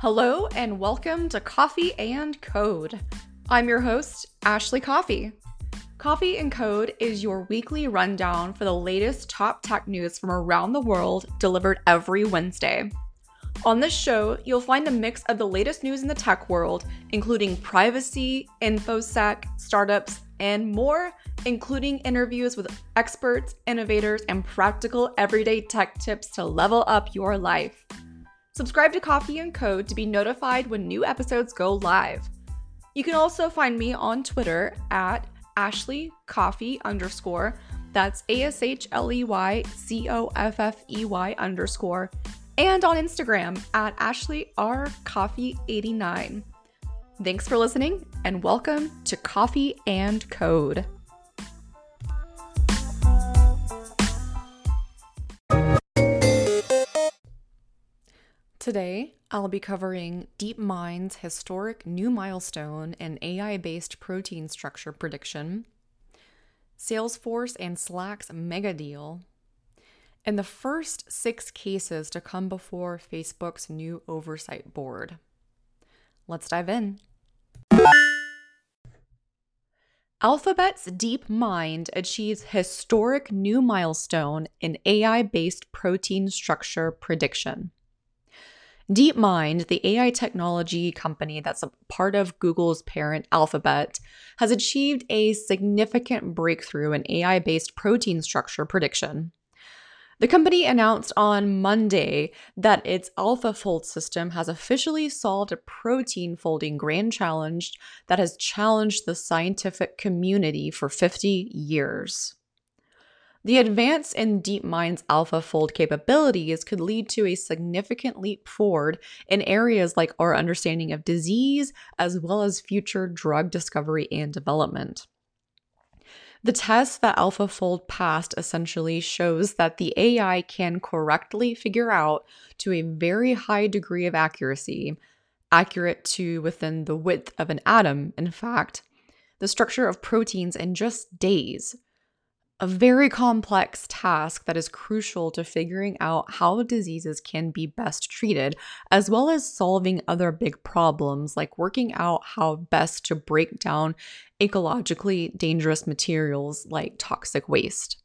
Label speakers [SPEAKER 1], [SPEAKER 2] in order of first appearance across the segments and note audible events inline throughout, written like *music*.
[SPEAKER 1] Hello, and welcome to Coffee and Code. I'm your host, Ashley Coffey. Coffee and Code is your weekly rundown for the latest top tech news from around the world delivered every Wednesday. On this show, you'll find a mix of the latest news in the tech world, including privacy, infosec, startups, and more, including interviews with experts, innovators, and practical everyday tech tips to level up your life. Subscribe to Coffee and Code to be notified when new episodes go live. You can also find me on Twitter at Ashley Coffey underscore. That's A S H L E Y C O F F E Y underscore. And on Instagram at Ashley R Coffey 89. Thanks for listening and welcome to Coffee and Code. Today, I'll be covering DeepMind's historic new milestone in AI based protein structure prediction, Salesforce and Slack's mega deal, and the first six cases to come before Facebook's new oversight board. Let's dive in. Alphabet's DeepMind achieves historic new milestone in AI based protein structure prediction. DeepMind, the AI technology company that's a part of Google's parent Alphabet, has achieved a significant breakthrough in AI based protein structure prediction. The company announced on Monday that its AlphaFold system has officially solved a protein folding grand challenge that has challenged the scientific community for 50 years. The advance in DeepMind's AlphaFold capabilities could lead to a significant leap forward in areas like our understanding of disease, as well as future drug discovery and development. The test that AlphaFold passed essentially shows that the AI can correctly figure out to a very high degree of accuracy, accurate to within the width of an atom, in fact, the structure of proteins in just days. A very complex task that is crucial to figuring out how diseases can be best treated, as well as solving other big problems like working out how best to break down ecologically dangerous materials like toxic waste.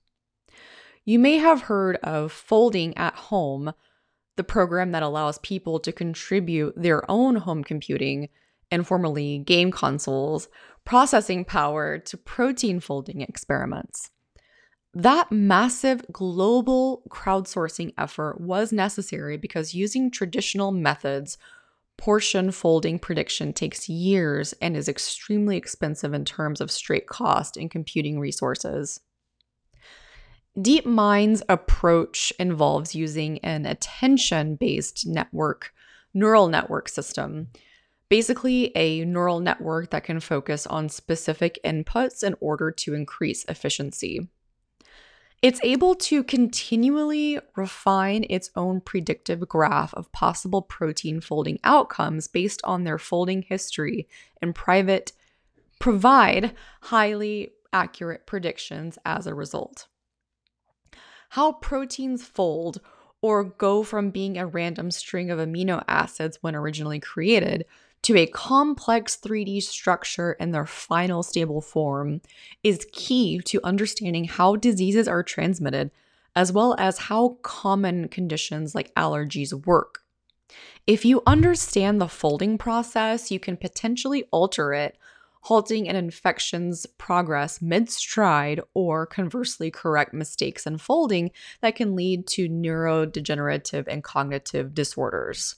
[SPEAKER 1] You may have heard of Folding at Home, the program that allows people to contribute their own home computing, and formerly game consoles, processing power to protein folding experiments. That massive global crowdsourcing effort was necessary because using traditional methods protein folding prediction takes years and is extremely expensive in terms of straight cost and computing resources. DeepMind's approach involves using an attention based network, neural network system. Basically, a neural network that can focus on specific inputs in order to increase efficiency. It's able to continually refine its own predictive graph of possible protein folding outcomes based on their folding history and private provide highly accurate predictions as a result. How proteins fold or go from being a random string of amino acids when originally created to a complex 3D structure in their final stable form is key to understanding how diseases are transmitted, as well as how common conditions like allergies work. If you understand the folding process, you can potentially alter it, halting an infection's progress mid stride, or conversely, correct mistakes in folding that can lead to neurodegenerative and cognitive disorders.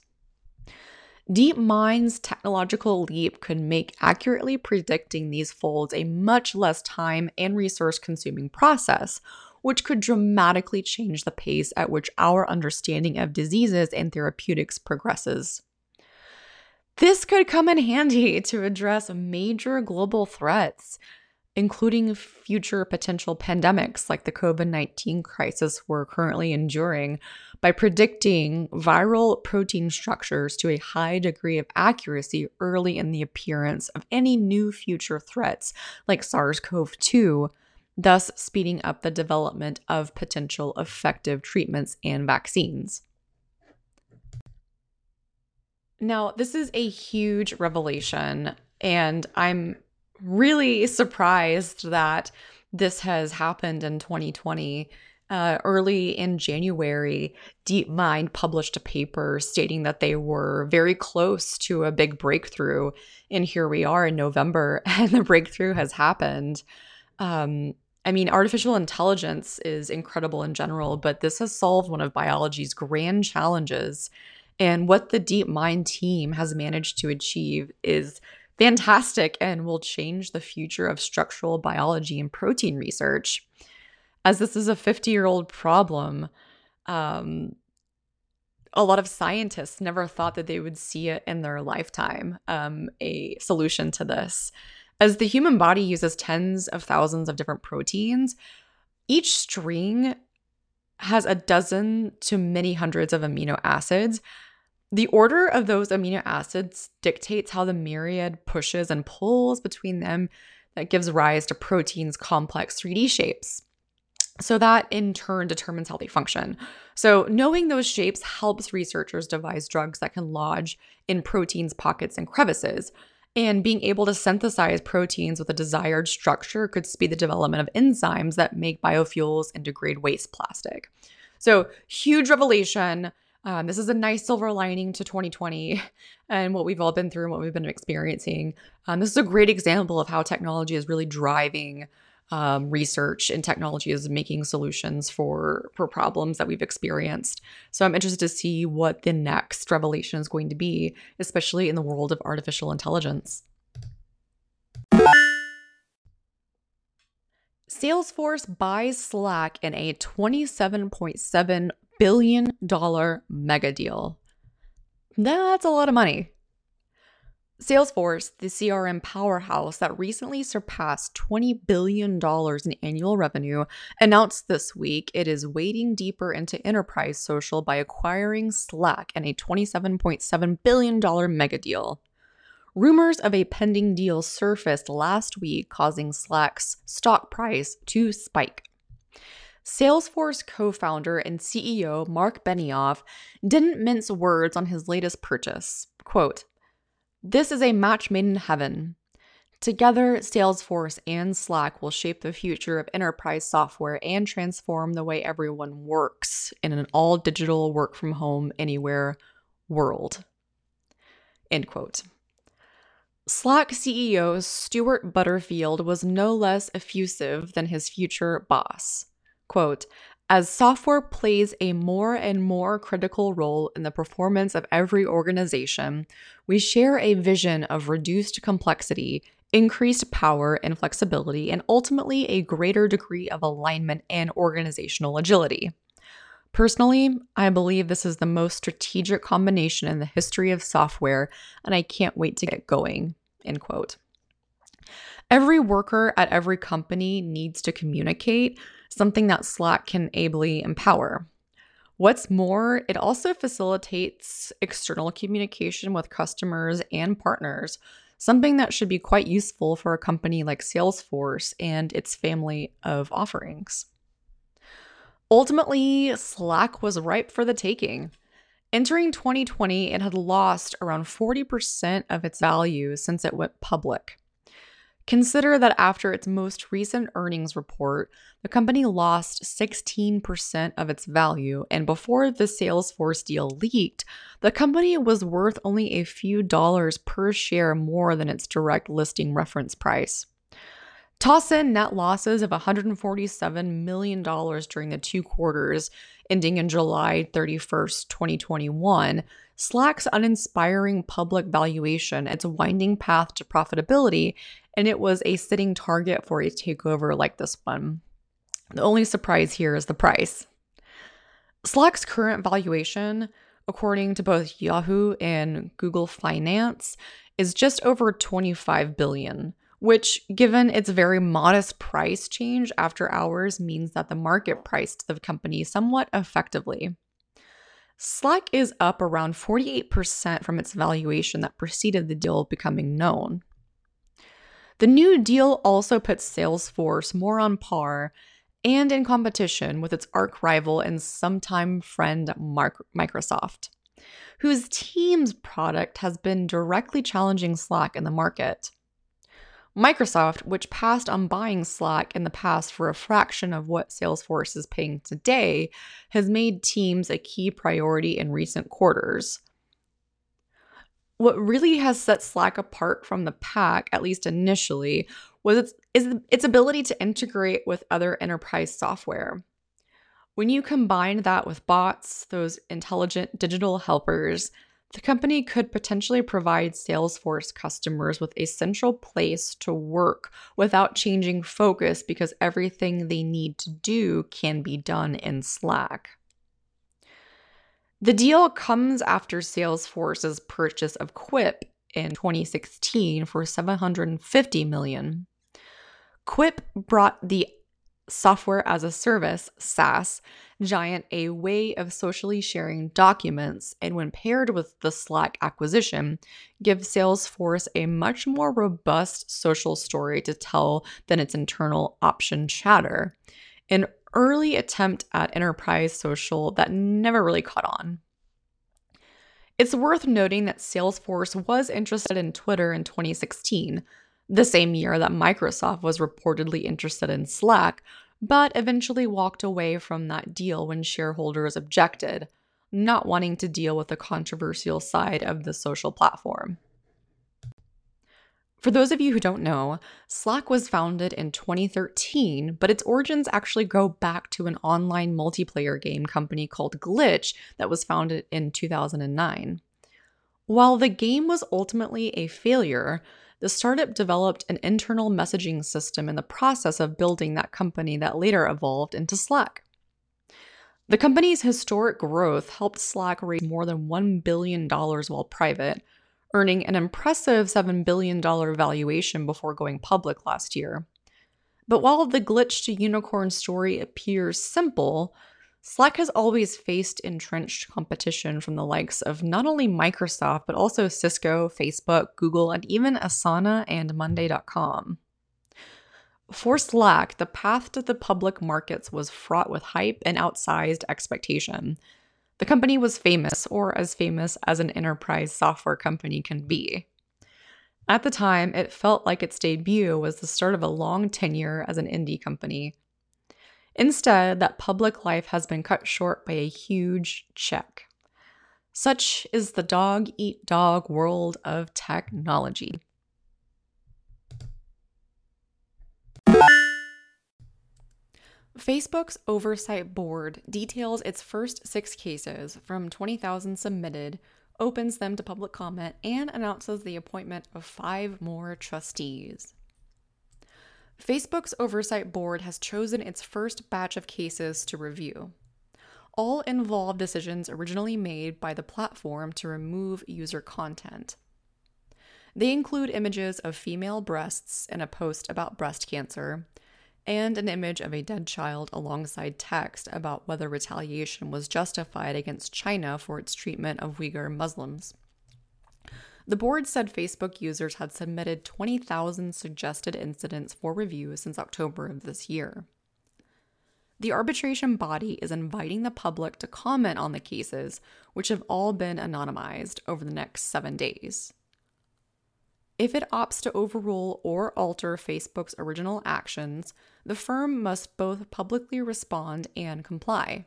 [SPEAKER 1] DeepMind's technological leap could make accurately predicting these folds a much less time and resource consuming process, which could dramatically change the pace at which our understanding of diseases and therapeutics progresses. This could come in handy *laughs* to address major global threats including future potential pandemics like the COVID 19 crisis we're currently enduring, by predicting viral protein structures to a high degree of accuracy early in the appearance of any new future threats like SARS CoV 2, thus speeding up the development of potential effective treatments and vaccines. Now, this is a huge revelation, and I'm really surprised that this has happened in 2020. Uh, early in January, DeepMind published a paper stating that they were very close to a big breakthrough. And here we are in November, *laughs* and the breakthrough has happened. Um, I mean, artificial intelligence is incredible in general, but this has solved one of biology's grand challenges. And what the DeepMind team has managed to achieve is fantastic and will change the future of structural biology and protein research. As this is a 50 year old problem, um, a lot of scientists never thought that they would see it in their lifetime, um, a solution to this. As the human body uses tens of thousands of different proteins, each string has a dozen to many hundreds of amino acids. The order of those amino acids dictates how the myriad pushes and pulls between them that gives rise to proteins' complex 3D shapes. So, that in turn determines how they function. So, knowing those shapes helps researchers devise drugs that can lodge in proteins' pockets and crevices. And being able to synthesize proteins with a desired structure could speed the development of enzymes that make biofuels and degrade waste plastic. So, huge revelation. Um, this is a nice silver lining to 2020 *laughs* and what we've all been through and what we've been experiencing. Um, this is a great example of how technology is really driving um, research and technology is making solutions for for problems that we've experienced. So I'm interested to see what the next revelation is going to be, especially in the world of artificial intelligence. Salesforce buys Slack in a $27.7 billion mega deal. That's a lot of money. Salesforce, the CRM powerhouse that recently surpassed $20 billion in annual revenue, announced this week it is wading deeper into enterprise social by acquiring Slack in a $27.7 billion mega deal. Rumors of a pending deal surfaced last week, causing Slack's stock price to spike. Salesforce co founder and CEO Marc Benioff didn't mince words on his latest purchase. Quote, this is a match made in heaven. Together, Salesforce and Slack will shape the future of enterprise software and transform the way everyone works in an all digital work from home anywhere world. End quote. Slack CEO Stuart Butterfield was no less effusive than his future boss. Quote, as software plays a more and more critical role in the performance of every organization, we share a vision of reduced complexity, increased power and flexibility, and ultimately a greater degree of alignment and organizational agility. Personally, I believe this is the most strategic combination in the history of software, and I can't wait to get going. End quote. Every worker at every company needs to communicate, something that Slack can ably empower. What's more, it also facilitates external communication with customers and partners, something that should be quite useful for a company like Salesforce and its family of offerings. Ultimately, Slack was ripe for the taking. Entering 2020, it had lost around 40% of its value since it went public. Consider that after its most recent earnings report, the company lost 16% of its value, and before the Salesforce deal leaked, the company was worth only a few dollars per share more than its direct listing reference price. Toss in net losses of $147 million during the two quarters ending in July 31st, 2021, Slack's uninspiring public valuation, its winding path to profitability, and it was a sitting target for a takeover like this one. The only surprise here is the price. Slack's current valuation, according to both Yahoo and Google Finance, is just over 25 billion, which given its very modest price change after hours means that the market priced the company somewhat effectively. Slack is up around 48% from its valuation that preceded the deal becoming known. The new deal also puts Salesforce more on par and in competition with its arch rival and sometime friend Microsoft. whose Teams product has been directly challenging Slack in the market. Microsoft, which passed on buying Slack in the past for a fraction of what Salesforce is paying today, has made Teams a key priority in recent quarters. What really has set Slack apart from the pack, at least initially, was its, is its ability to integrate with other enterprise software. When you combine that with bots, those intelligent digital helpers, the company could potentially provide Salesforce customers with a central place to work without changing focus because everything they need to do can be done in Slack. The deal comes after Salesforce's purchase of Quip in 2016 for 750 million. Quip brought the software as a service, SaaS, giant a way of socially sharing documents, and when paired with the Slack acquisition, give Salesforce a much more robust social story to tell than its internal option chatter. An early attempt at enterprise social that never really caught on. It's worth noting that Salesforce was interested in Twitter in 2016, the same year that Microsoft was reportedly interested in Slack, but eventually walked away from that deal when shareholders objected, not wanting to deal with the controversial side of the social platform. For those of you who don't know, Slack was founded in 2013, but its origins actually go back to an online multiplayer game company called Glitch that was founded in 2009. While the game was ultimately a failure, the startup developed an internal messaging system in the process of building that company that later evolved into Slack. The company's historic growth helped Slack raise more than $1 billion while private, earning an impressive $7 billion valuation before going public last year. But while the glitch to unicorn story appears simple, Slack has always faced entrenched competition from the likes of not only Microsoft, but also Cisco, Facebook, Google, and even Asana and Monday.com. For Slack, the path to the public markets was fraught with hype and outsized expectation. The company was famous, or as famous as an enterprise software company can be. At the time, it felt like its debut was the start of a long tenure as an indie company, Instead, that public life has been cut short by a huge check. Such is the dog eat dog world of technology. Facebook's oversight board details its first six cases from 20,000 submitted, opens them to public comment, and announces the appointment of five more trustees. Facebook's oversight board has chosen its first batch of cases to review. All involve decisions originally made by the platform to remove user content. They include images of female breasts in a post about breast cancer, and an image of a dead child alongside text about whether retaliation was justified against China for its treatment of Uyghur Muslims. The board said Facebook users had submitted 20,000 suggested incidents for review since October of this year. The arbitration body is inviting the public to comment on the cases, which have all been anonymized over the next seven days. If it opts to overrule or alter Facebook's original actions, the firm must both publicly respond and comply.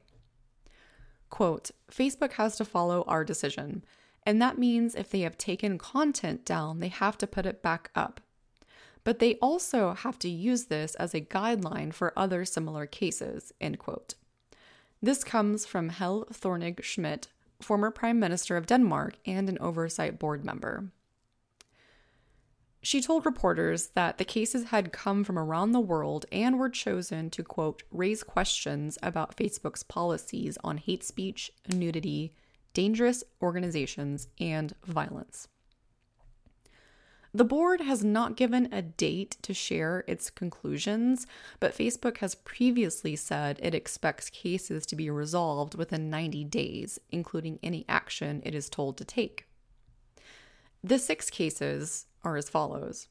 [SPEAKER 1] Quote Facebook has to follow our decision. And that means if they have taken content down, they have to put it back up. But they also have to use this as a guideline for other similar cases, end quote. This comes from Helle Thorning Schmidt, former Prime Minister of Denmark and an oversight board member. She told reporters that the cases had come from around the world and were chosen to, quote, raise questions about Facebook's policies on hate speech, nudity, dangerous organizations, and violence. The board has not given a date to share its conclusions, but Facebook has previously said it expects cases to be resolved within 90 days, including any action it is told to take. The six cases are as follows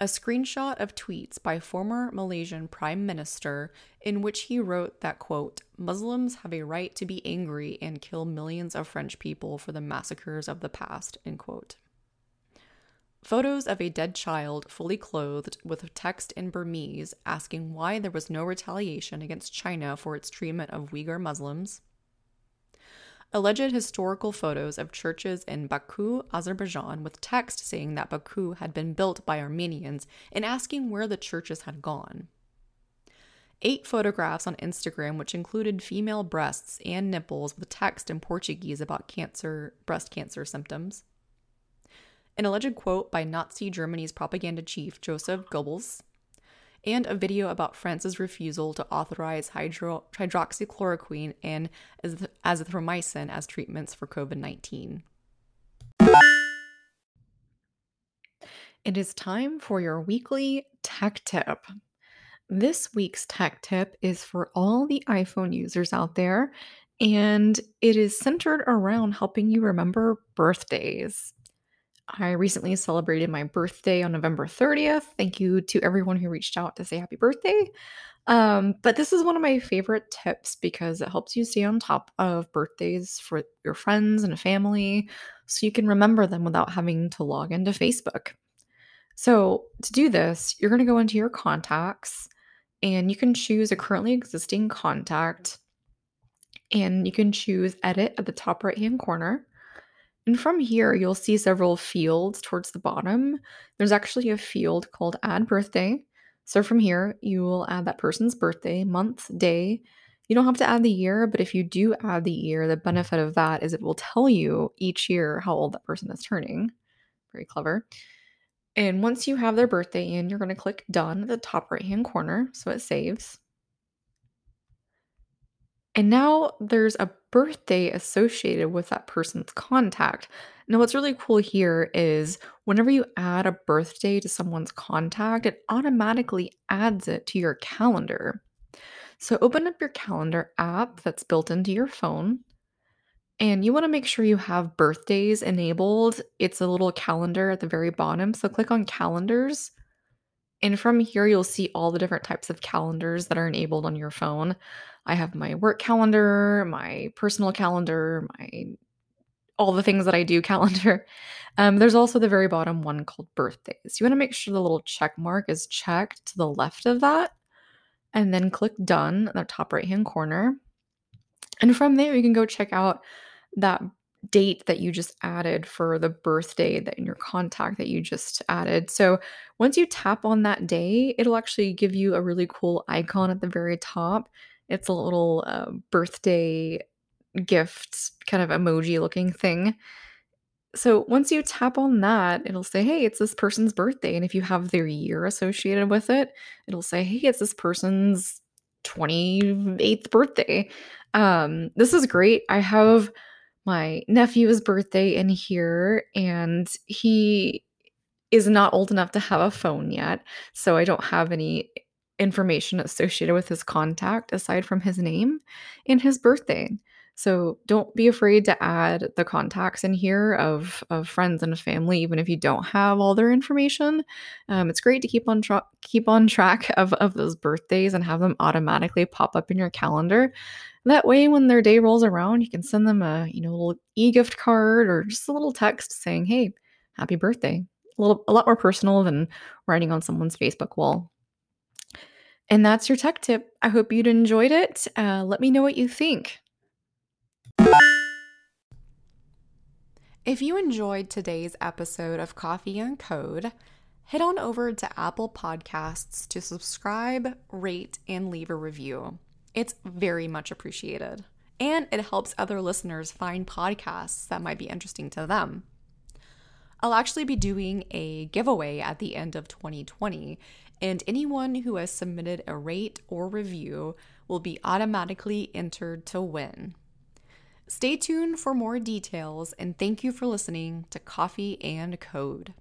[SPEAKER 1] a screenshot of tweets by former Malaysian Prime Minister in which he wrote that, quote, Muslims have a right to be angry and kill millions of French people for the massacres of the past, end quote. Photos of a dead child fully clothed with text in Burmese asking why there was no retaliation against China for its treatment of Uyghur Muslims alleged historical photos of churches in Baku, Azerbaijan, with text saying that Baku had been built by Armenians and asking where the churches had gone. Eight photographs on Instagram, which included female breasts and nipples with text in Portuguese about cancer, breast cancer symptoms. An alleged quote by Nazi Germany's propaganda chief Joseph Goebbels and a video about France's refusal to authorize hydro- hydroxychloroquine and azithromycin as treatments for COVID 19. It is time for your weekly tech tip. This week's tech tip is for all the iPhone users out there, and it is centered around helping you remember birthdays. I recently celebrated my birthday on November 30th. Thank you to everyone who reached out to say happy birthday. Um, but this is one of my favorite tips because it helps you stay on top of birthdays for your friends and family so you can remember them without having to log into Facebook. So, to do this, you're going to go into your contacts and you can choose a currently existing contact and you can choose edit at the top right hand corner. And from here, you'll see several fields towards the bottom. There's actually a field called Add Birthday. So from here, you will add that person's birthday, month, day. You don't have to add the year, but if you do add the year, the benefit of that is it will tell you each year how old that person is turning. Very clever. And once you have their birthday in, you're going to click done at the top right hand corner so it saves. And now there's a birthday associated with that person's contact. Now, what's really cool here is whenever you add a birthday to someone's contact, it automatically adds it to your calendar. So, open up your calendar app that's built into your phone, and you want to make sure you have birthdays enabled. It's a little calendar at the very bottom. So, click on calendars. And from here, you'll see all the different types of calendars that are enabled on your phone. I have my work calendar, my personal calendar, my all the things that I do *laughs* calendar. Um, there's also the very bottom one called birthdays. You want to make sure the little check mark is checked to the left of that, and then click done in the top right hand corner. And from there, you can go check out that date that you just added for the birthday that in your contact that you just added. So once you tap on that day, it'll actually give you a really cool icon at the very top it's a little uh, birthday gift kind of emoji looking thing. So once you tap on that, it'll say, hey, it's this person's birthday. And if you have their year associated with it, it'll say, hey, it's this person's 28th birthday. Um, this is great. I have my nephew's birthday in here, and he is not old enough to have a phone yet. So I don't have any information associated with his contact aside from his name and his birthday. So don't be afraid to add the contacts in here of, of friends and family, even if you don't have all their information. Um, it's great to keep on tra- keep on track *laughs* of, of those birthdays and have them automatically pop up in your calendar. That way, when their day rolls around, you can send them a you know little e-gift card or just a little text saying, "Hey, happy birthday." A little a lot more personal than writing on someone's Facebook wall. And that's your tech tip. I hope you'd enjoyed it. Uh, let me know what you think. If you enjoyed today's episode of Coffee and Code, head on over to Apple Podcasts to subscribe, rate, and leave a review. It's very much appreciated. And it helps other listeners find podcasts that might be interesting to them. I'll actually be doing a giveaway at the end of 2020, and anyone who has submitted a rate or review will be automatically entered to win. Stay tuned for more details, and thank you for listening to Coffee and Code.